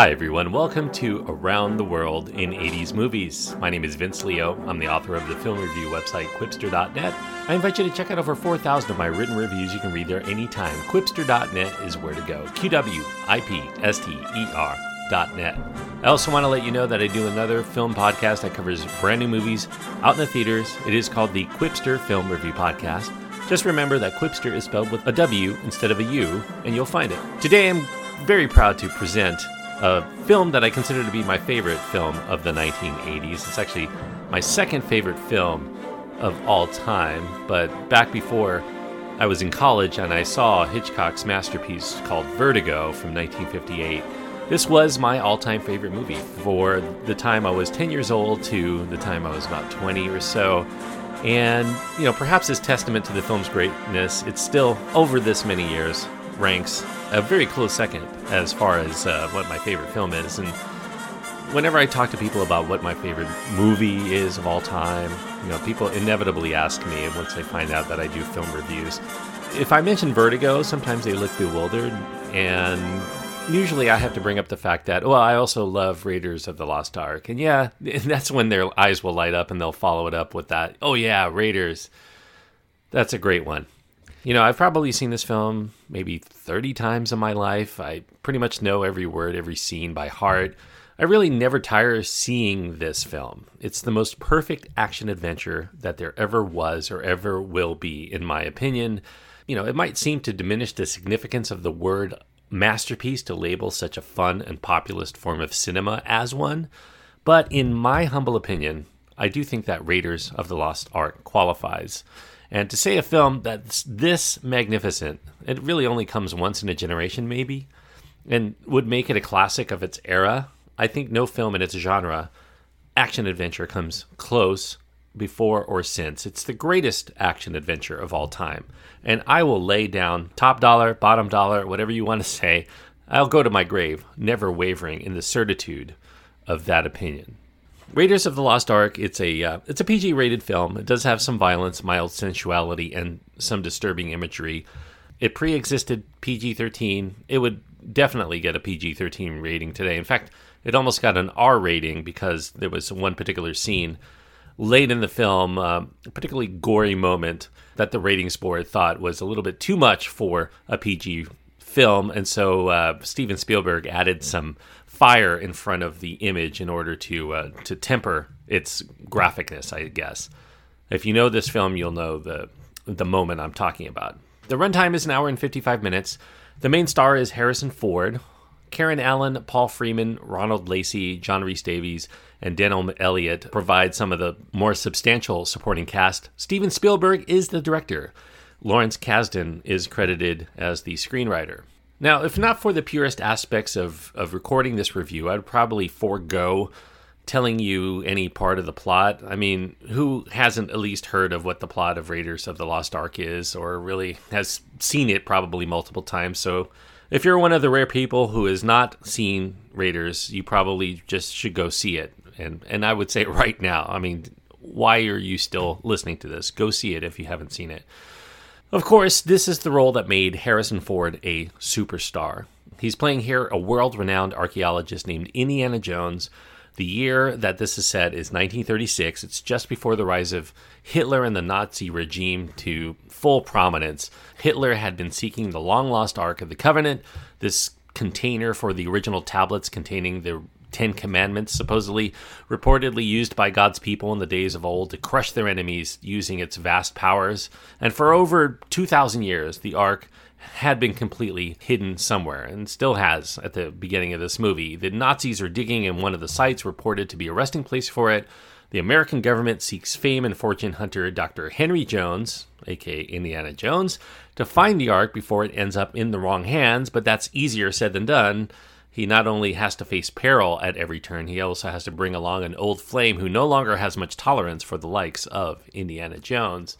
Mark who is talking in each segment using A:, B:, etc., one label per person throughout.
A: Hi, everyone. Welcome to Around the World in 80s Movies. My name is Vince Leo. I'm the author of the film review website, Qwipster.net. I invite you to check out over 4,000 of my written reviews. You can read there anytime. Qwipster.net is where to go. Q W I P S T E R.net. I also want to let you know that I do another film podcast that covers brand new movies out in the theaters. It is called the Qwipster Film Review Podcast. Just remember that Qwipster is spelled with a W instead of a U, and you'll find it. Today I'm very proud to present a film that I consider to be my favorite film of the 1980s. It's actually my second favorite film of all time, but back before I was in college and I saw Hitchcock's masterpiece called Vertigo from 1958. This was my all time favorite movie for the time I was 10 years old to the time I was about 20 or so. And, you know, perhaps as testament to the film's greatness, it's still, over this many years, ranks a very close second as far as uh, what my favorite film is. And whenever I talk to people about what my favorite movie is of all time, you know, people inevitably ask me once they find out that I do film reviews. If I mention Vertigo, sometimes they look bewildered, and usually I have to bring up the fact that, well, I also love Raiders of the Lost Ark. And yeah, that's when their eyes will light up and they'll follow it up with that, oh, yeah, Raiders. That's a great one. You know, I've probably seen this film maybe 30 times in my life. I pretty much know every word, every scene by heart. I really never tire of seeing this film. It's the most perfect action adventure that there ever was or ever will be, in my opinion. You know, it might seem to diminish the significance of the word masterpiece to label such a fun and populist form of cinema as one, but in my humble opinion, I do think that Raiders of the Lost Ark qualifies. And to say a film that's this magnificent, it really only comes once in a generation, maybe, and would make it a classic of its era. I think no film in its genre, action adventure, comes close before or since. It's the greatest action adventure of all time. And I will lay down top dollar, bottom dollar, whatever you want to say. I'll go to my grave, never wavering in the certitude of that opinion. Raiders of the Lost Ark. It's a uh, it's a PG rated film. It does have some violence, mild sensuality, and some disturbing imagery. It pre existed PG thirteen. It would definitely get a PG thirteen rating today. In fact, it almost got an R rating because there was one particular scene late in the film, uh, a particularly gory moment that the ratings board thought was a little bit too much for a PG film, and so uh, Steven Spielberg added some fire in front of the image in order to uh, to temper its graphicness, I guess. If you know this film, you'll know the the moment I'm talking about. The runtime is an hour and 55 minutes. The main star is Harrison Ford. Karen Allen, Paul Freeman, Ronald Lacey, John Rhys-Davies, and Denholm Elliott provide some of the more substantial supporting cast. Steven Spielberg is the director. Lawrence Kasdan is credited as the screenwriter. Now, if not for the purest aspects of, of recording this review, I'd probably forego telling you any part of the plot. I mean, who hasn't at least heard of what the plot of Raiders of the Lost Ark is, or really has seen it probably multiple times? So, if you're one of the rare people who has not seen Raiders, you probably just should go see it. And and I would say right now, I mean, why are you still listening to this? Go see it if you haven't seen it. Of course, this is the role that made Harrison Ford a superstar. He's playing here a world renowned archaeologist named Indiana Jones. The year that this is set is 1936. It's just before the rise of Hitler and the Nazi regime to full prominence. Hitler had been seeking the long lost Ark of the Covenant, this container for the original tablets containing the Ten Commandments, supposedly reportedly used by God's people in the days of old to crush their enemies using its vast powers. And for over 2,000 years, the Ark had been completely hidden somewhere and still has at the beginning of this movie. The Nazis are digging in one of the sites reported to be a resting place for it. The American government seeks fame and fortune hunter Dr. Henry Jones, aka Indiana Jones, to find the Ark before it ends up in the wrong hands, but that's easier said than done he not only has to face peril at every turn, he also has to bring along an old flame who no longer has much tolerance for the likes of Indiana Jones.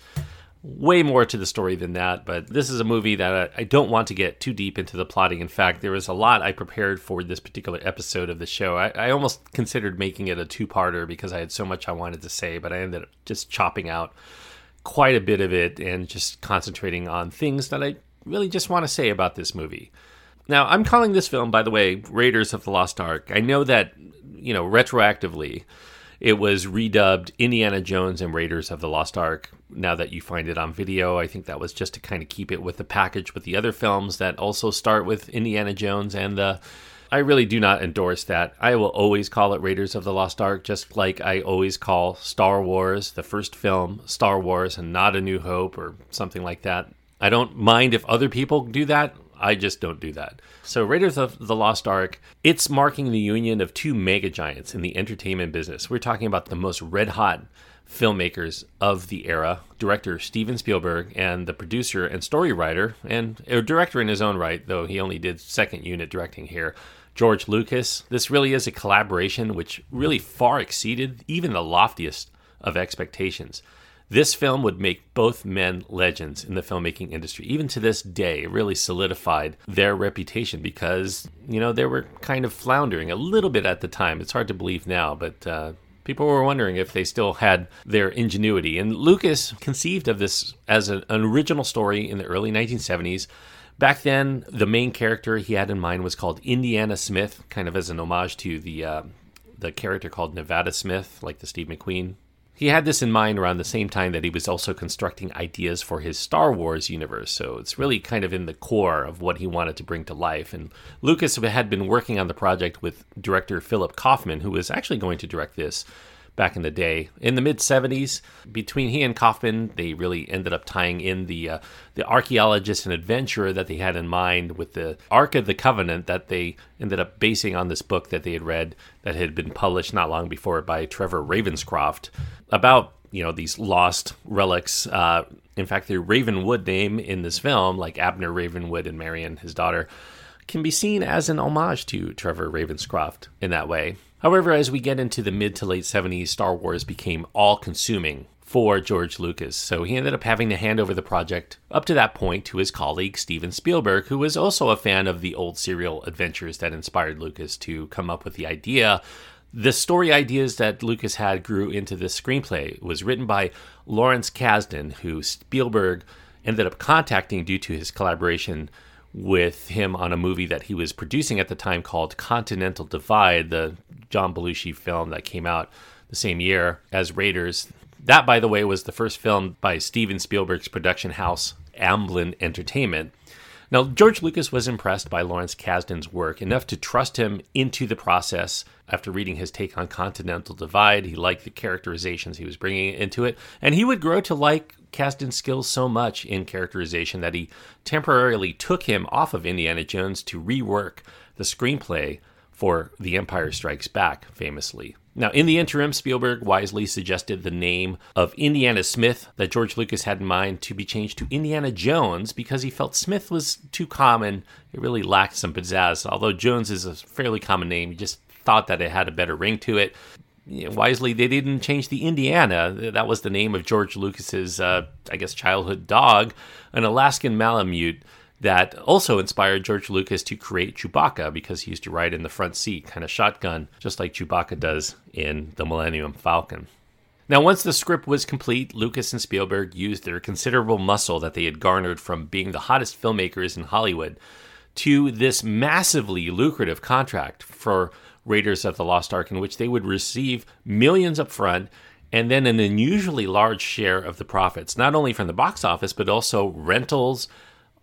A: Way more to the story than that, but this is a movie that I don't want to get too deep into the plotting. In fact, there was a lot I prepared for this particular episode of the show. I, I almost considered making it a two parter because I had so much I wanted to say, but I ended up just chopping out quite a bit of it and just concentrating on things that I really just want to say about this movie Now, I'm calling this film, by the way, Raiders of the Lost Ark. I know that, you know, retroactively, it was redubbed Indiana Jones and Raiders of the Lost Ark. Now that you find it on video, I think that was just to kind of keep it with the package with the other films that also start with Indiana Jones and the. I really do not endorse that. I will always call it Raiders of the Lost Ark, just like I always call Star Wars, the first film, Star Wars, and not A New Hope or something like that. I don't mind if other people do that. I just don't do that. So, Raiders of the Lost Ark, it's marking the union of two mega giants in the entertainment business. We're talking about the most red hot filmmakers of the era director Steven Spielberg and the producer and story writer, and a director in his own right, though he only did second unit directing here, George Lucas. This really is a collaboration which really far exceeded even the loftiest of expectations. This film would make both men legends in the filmmaking industry. Even to this day, it really solidified their reputation because, you know, they were kind of floundering a little bit at the time. It's hard to believe now, but uh, people were wondering if they still had their ingenuity. And Lucas conceived of this as an, original story in the early 1970s. Back then, the main character he had in mind was called Indiana Smith, kind of as an homage to the uh, the character called Nevada Smith, like the Steve McQueen he had this in mind around the same time that he was also constructing ideas for his Star Wars universe. So it's really kind of in the core of what he wanted to bring to life. And Lucas had been working on the project with director Philip Kaufman, who was actually going to direct this back in the day. In the mid 70s, between he and Kaufman, they really ended up tying in the uh, the archaeologist and adventurer that they had in mind with the Ark of the Covenant that they ended up basing on this book that they had read that had been published not long before by Trevor Ravenscroft about you know these lost relics. Uh, in fact, the Ravenwood name in this film, like Abner Ravenwood and Marion, his daughter, can be seen as an homage to Trevor Ravenscroft in that way. However, as we get into the mid to late 70s, Star Wars became all consuming for George Lucas, so he ended up having to hand over the project up to that point to his colleague Steven Spielberg, who was also a fan of the old serial adventures that inspired Lucas to come up with the idea. The story ideas that Lucas had grew into this screenplay. It was written by Lawrence Kasdan, who Spielberg ended up contacting due to his collaboration with him on a movie that he was producing at the time called Continental Divide, the John Belushi film that came out the same year as Raiders. That, by the way, was the first film by Steven Spielberg's production house, Amblin Entertainment. Now, George Lucas was impressed by Lawrence Kasdan's work enough to trust him into the process. After reading his take on Continental Divide, he liked the characterizations he was bringing into it, and he would grow to like Kasdan's skills so much in characterization that he temporarily took him off of Indiana Jones to rework the screenplay for The Empire Strikes Back, famously. Now, in the interim, Spielberg wisely suggested the name of Indiana Smith that George Lucas had in mind to be changed to Indiana Jones because he felt Smith was too common. It really lacked some pizzazz. Although Jones is a fairly common name, he just thought that it had a better ring to it. Wisely, they didn't change the Indiana. That was the name of George Lucas's, uh, I guess, childhood dog, an Alaskan Malamute that also inspired George Lucas to create Chewbacca because he used to ride in the front seat, kind of shotgun, just like Chewbacca does in the Millennium Falcon. Now, once the script was complete, Lucas and Spielberg used their considerable muscle that they had garnered from being the hottest filmmakers in Hollywood to this massively lucrative contract for Raiders of the Lost Ark, in which they would receive millions up front and then an unusually large share of the profits, not only from the box office, but also rentals,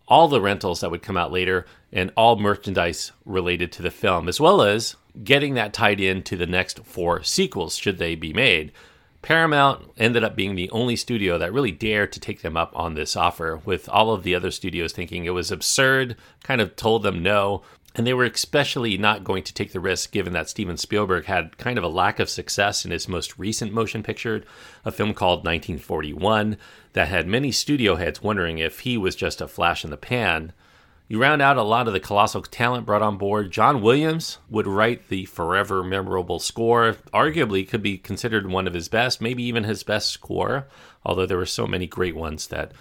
A: all the rentals that would come out later and all merchandise related to the film, as well as getting that tied in to the next four sequels, should they be made. Paramount ended up being the only studio that really dared to take them up on this offer, with all of the other studios thinking it was absurd, kind of told them no. And they were especially not going to take the risk given that Steven Spielberg had kind of a lack of success in his most recent motion picture, a film called 1941, that had many studio heads wondering if he was just a flash in the pan. You round out a lot of the colossal talent brought on board. John Williams would write the forever memorable score, arguably could be considered one of his best, maybe even his best score, although there were so many great ones that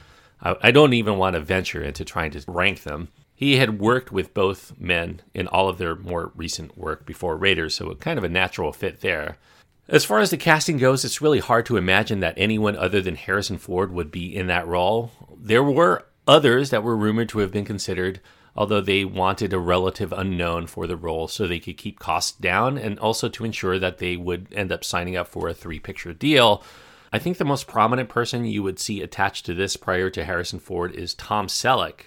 A: I don't even want to venture into trying to rank them. He had worked with both men in all of their more recent work before Raiders, so kind of a natural fit there. As far as the casting goes, it's really hard to imagine that anyone other than Harrison Ford would be in that role. There were others that were rumored to have been considered, although they wanted a relative unknown for the role so they could keep costs down and also to ensure that they would end up signing up for a three picture deal. I think the most prominent person you would see attached to this prior to Harrison Ford is Tom Selleck.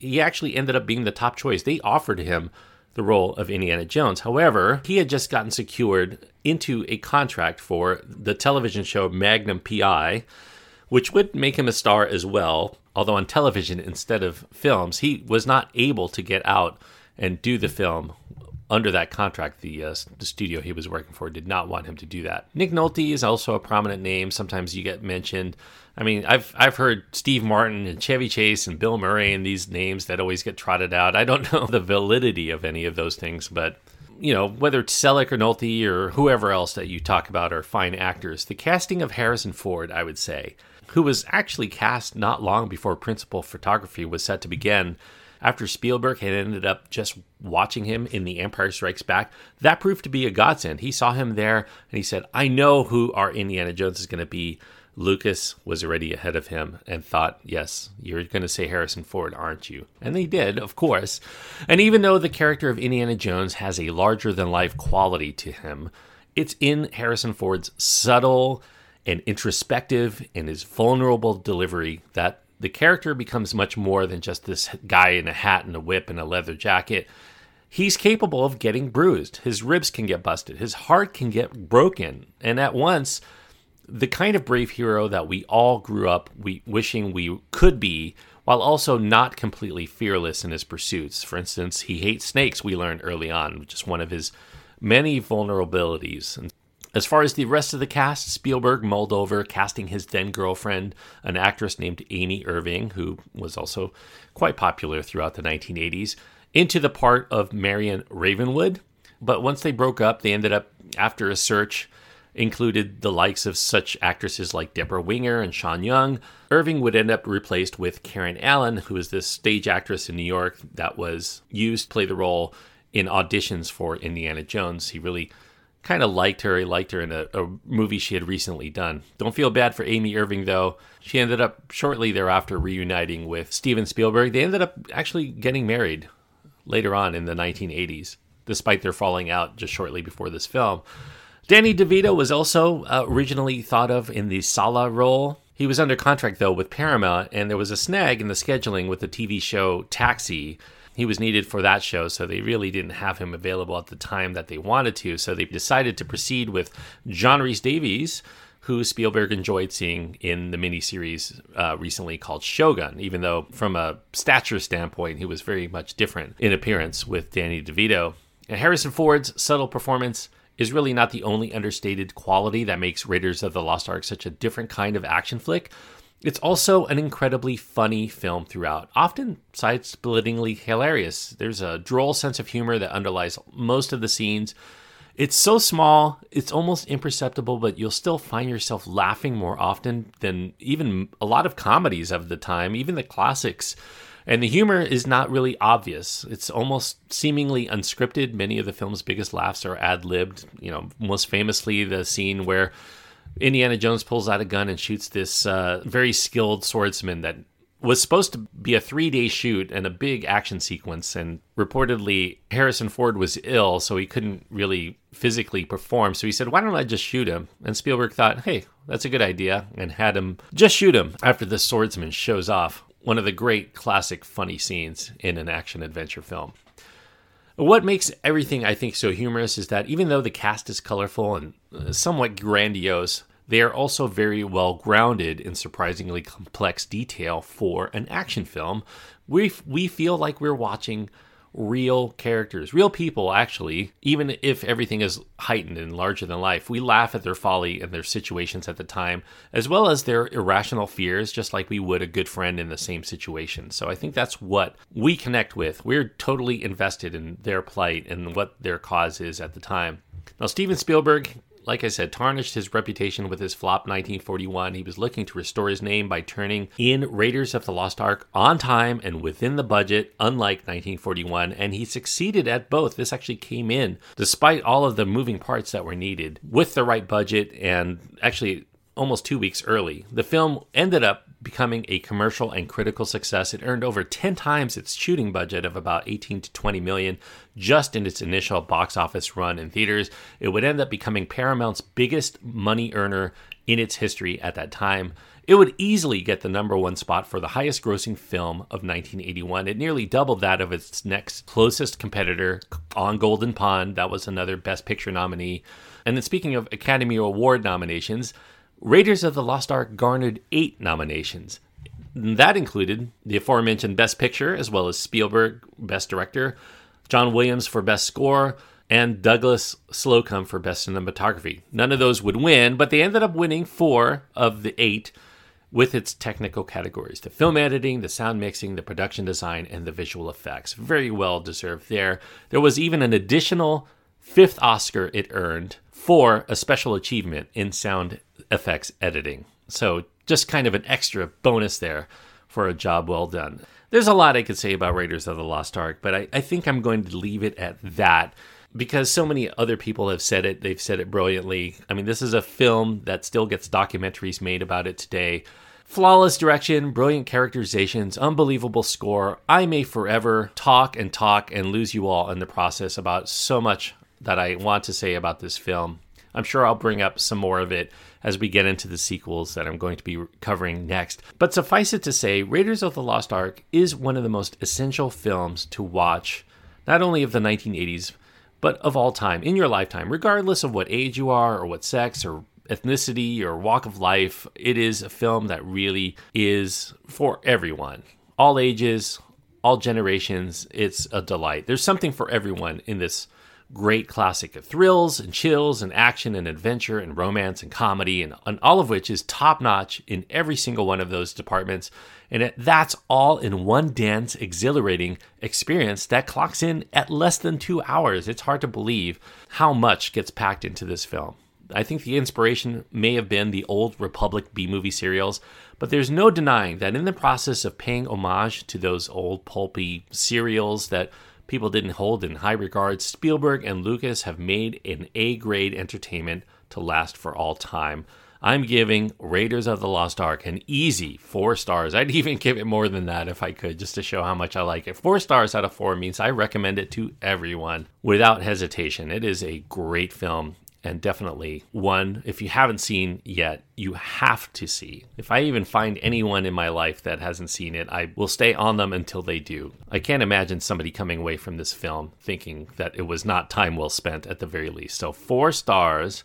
A: He actually ended up being the top choice. They offered him the role of Indiana Jones. However, he had just gotten secured into a contract for the television show Magnum PI, which would make him a star as well. Although on television instead of films, he was not able to get out and do the film under that contract, the, uh, the studio he was working for did not want him to do that. Nick Nolte is also a prominent name. Sometimes you get mentioned. I mean, I've I've heard Steve Martin and Chevy Chase and Bill Murray and these names that always get trotted out. I don't know the validity of any of those things, but you know, whether it's Selleck or Nolte or whoever else that you talk about are fine actors. The casting of Harrison Ford, I would say, who was actually cast not long before principal photography was set to begin, after Spielberg had ended up just watching him in The Empire Strikes Back, that proved to be a godsend. He saw him there and he said, I know who our Indiana Jones is going to be. Lucas was already ahead of him and thought, yes, you're going to say Harrison Ford, aren't you? And they did, of course. And even though the character of Indiana Jones has a larger than life quality to him, it's in Harrison Ford's subtle and introspective and his vulnerable delivery that the character becomes much more than just this guy in a hat and a whip and a leather jacket. He's capable of getting bruised. His ribs can get busted. His heart can get broken. And at once, the kind of brave hero that we all grew up we, wishing we could be, while also not completely fearless in his pursuits. For instance, he hates snakes, we learned early on, which is one of his many vulnerabilities. And as far as the rest of the cast, Spielberg mulled over casting his then girlfriend, an actress named Amy Irving, who was also quite popular throughout the 1980s, into the part of Marion Ravenwood. But once they broke up, they ended up, after a search, included the likes of such actresses like Debra Winger and Sean Young. Irving would end up replaced with Karen Allen, who is this stage actress in New York that was used to play the role in auditions for Indiana Jones. He really kind of liked her. He liked her in a, a, movie she had recently done. Don't feel bad for Amy Irving, though. She ended up shortly thereafter reuniting with Steven Spielberg. They ended up actually getting married later on in the 1980s, despite their falling out just shortly before this film. Danny DeVito was also uh, originally thought of in the Sallah role. He was under contract, though, with Paramount, and there was a snag in the scheduling with the TV show Taxi he was needed for that show, so they really didn't have him available at the time that they wanted to. So they decided to proceed with John Rhys-Davies, who Spielberg enjoyed seeing in the miniseries uh, recently called Shogun, even though from a stature standpoint, he was very much different in appearance with Danny DeVito. And Harrison Ford's subtle performance is really not the only understated quality that makes Raiders of the Lost Ark such a different kind of action flick. It's also an incredibly funny film throughout, often side splittingly hilarious. There's a droll sense of humor that underlies most of the scenes. It's so small, it's almost imperceptible, but you'll still find yourself laughing more often than even a lot of comedies of the time, even the classics. And the humor is not really obvious. It's almost seemingly unscripted. Many of the film's biggest laughs are ad libbed. You know, most famously, the scene where Indiana Jones pulls out a gun and shoots this uh, very skilled swordsman that was supposed to be a three day shoot and a big action sequence. And reportedly, Harrison Ford was ill, so he couldn't really physically perform. So he said, Why don't I just shoot him? And Spielberg thought, Hey, that's a good idea, and had him just shoot him after the swordsman shows off. One of the great classic funny scenes in an action adventure film. What makes everything, I think, so humorous is that even though the cast is colorful and uh, somewhat grandiose, they are also very well grounded in surprisingly complex detail for an action film. We, we feel like we're watching real characters, real people, actually, even if everything is heightened and larger than life. We laugh at their folly and their situations at the time, as well as their irrational fears, just like we would a good friend in the same situation. So I think that's what we connect with. We're totally invested in their plight and what their cause is at the time. Now, Steven Spielberg like I said, tarnished his reputation with his flop 1941. He was looking to restore his name by turning in Raiders of the Lost Ark on time and within the budget, unlike 1941, and he succeeded at both. This actually came in despite all of the moving parts that were needed with the right budget and actually almost two weeks early. The film ended up becoming a commercial and critical success. It earned over 10 times its shooting budget of about 18 to 20 million just in its initial box office run in theaters. It would end up becoming Paramount's biggest money earner in its history at that time. It would easily get the number one spot for the highest grossing film of 1981. It nearly doubled that of its next closest competitor, On Golden Pond. That was another Best Picture nominee. And then, speaking of Academy Award nominations, Raiders of the Lost Ark garnered eight nominations. That included the aforementioned Best Picture, as well as Spielberg, Best Director, John Williams for Best Score, and Douglas Slocum for Best Cinematography. None of those would win, but they ended up winning four of the eight with its technical categories the film editing, the sound mixing, the production design, and the visual effects. Very well deserved there. There was even an additional fifth Oscar it earned for a special achievement in sound effects editing. So just kind of an extra bonus there for a job well done. There's a lot I could say about Raiders of the Lost Ark, but I, I think I'm going to leave it at that because so many other people have said it. They've said it brilliantly. I mean, this is a film that still gets documentaries made about it today. Flawless direction, brilliant characterizations, unbelievable score. I may forever talk and talk and lose you all in the process about so much that I want to say about this film. I'm sure I'll bring up some more of it as we get into the sequels that I'm going to be covering next. But suffice it to say, Raiders of the Lost Ark is one of the most essential films to watch, not only of the 1980s, but of all time, in your lifetime, regardless of what age you are, or what sex, or ethnicity, or walk of life. It is a film that really is for everyone, all ages, all generations. It's a delight. There's something for everyone in this great classic of thrills and chills and action and adventure and romance and comedy and, and all of which is top notch in every single one of those departments. And it, that's all in one dense exhilarating experience that clocks in at less than two hours. It's hard to believe how much gets packed into this film. I think the inspiration may have been the old republic b-movie serials but there's no denying that in the process of paying homage to those old pulpy serials that people didn't hold in high regard, Spielberg and Lucas have made an A grade entertainment to last for all time. I'm giving Raiders of the Lost Ark an easy four stars. I'd even give it more than that if I could, just to show how much I like it. Four stars out of four means I recommend it to everyone without hesitation. It is a great film and definitely one if you haven't seen yet you have to see. If i even find anyone in my life that hasn't seen it i will stay on them until they do. I can't imagine somebody coming away from this film thinking that it was not time well spent at the very least. So four stars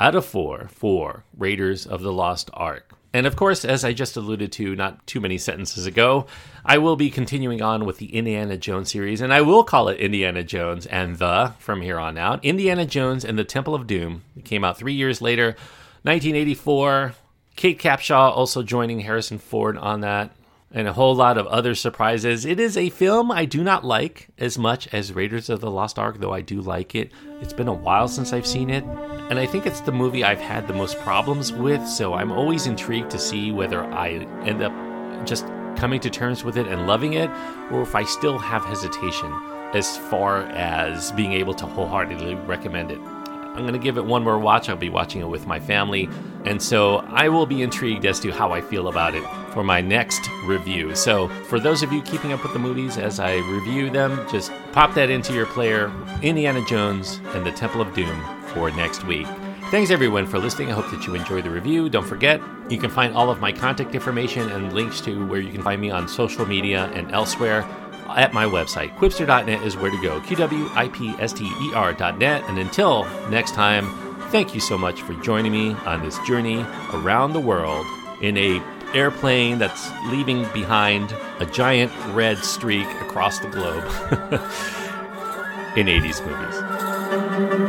A: out of four for raiders of the lost ark and of course, as I just alluded to not too many sentences ago, I will be continuing on with the Indiana Jones series, and I will call it Indiana Jones and the from here on out. Indiana Jones and the Temple of Doom. It came out three years later, 1984. Kate Capshaw also joining Harrison Ford on that and a whole lot of other surprises. It is a film I do not like as much as Raiders of the Lost Ark, though I do like it. It's been a while since I've seen it, and I think it's the movie I've had the most problems with, so I'm always intrigued to see whether I end up just coming to terms with it and loving it, or if I still have hesitation as far as being able to wholeheartedly recommend it. I'm going to give it one more watch. I'll be watching it with my family. And so I will be intrigued as to how I feel about it for my next review. So, for those of you keeping up with the movies as I review them, just pop that into your player Indiana Jones and the Temple of Doom for next week. Thanks everyone for listening. I hope that you enjoyed the review. Don't forget, you can find all of my contact information and links to where you can find me on social media and elsewhere at my website. Qwipster.net is where to go. Q-W-I-P-S-T-E-R.net. And until next time, thank you so much for joining me on this journey around the world in a airplane that's leaving behind a giant red streak across the globe in 80s movies.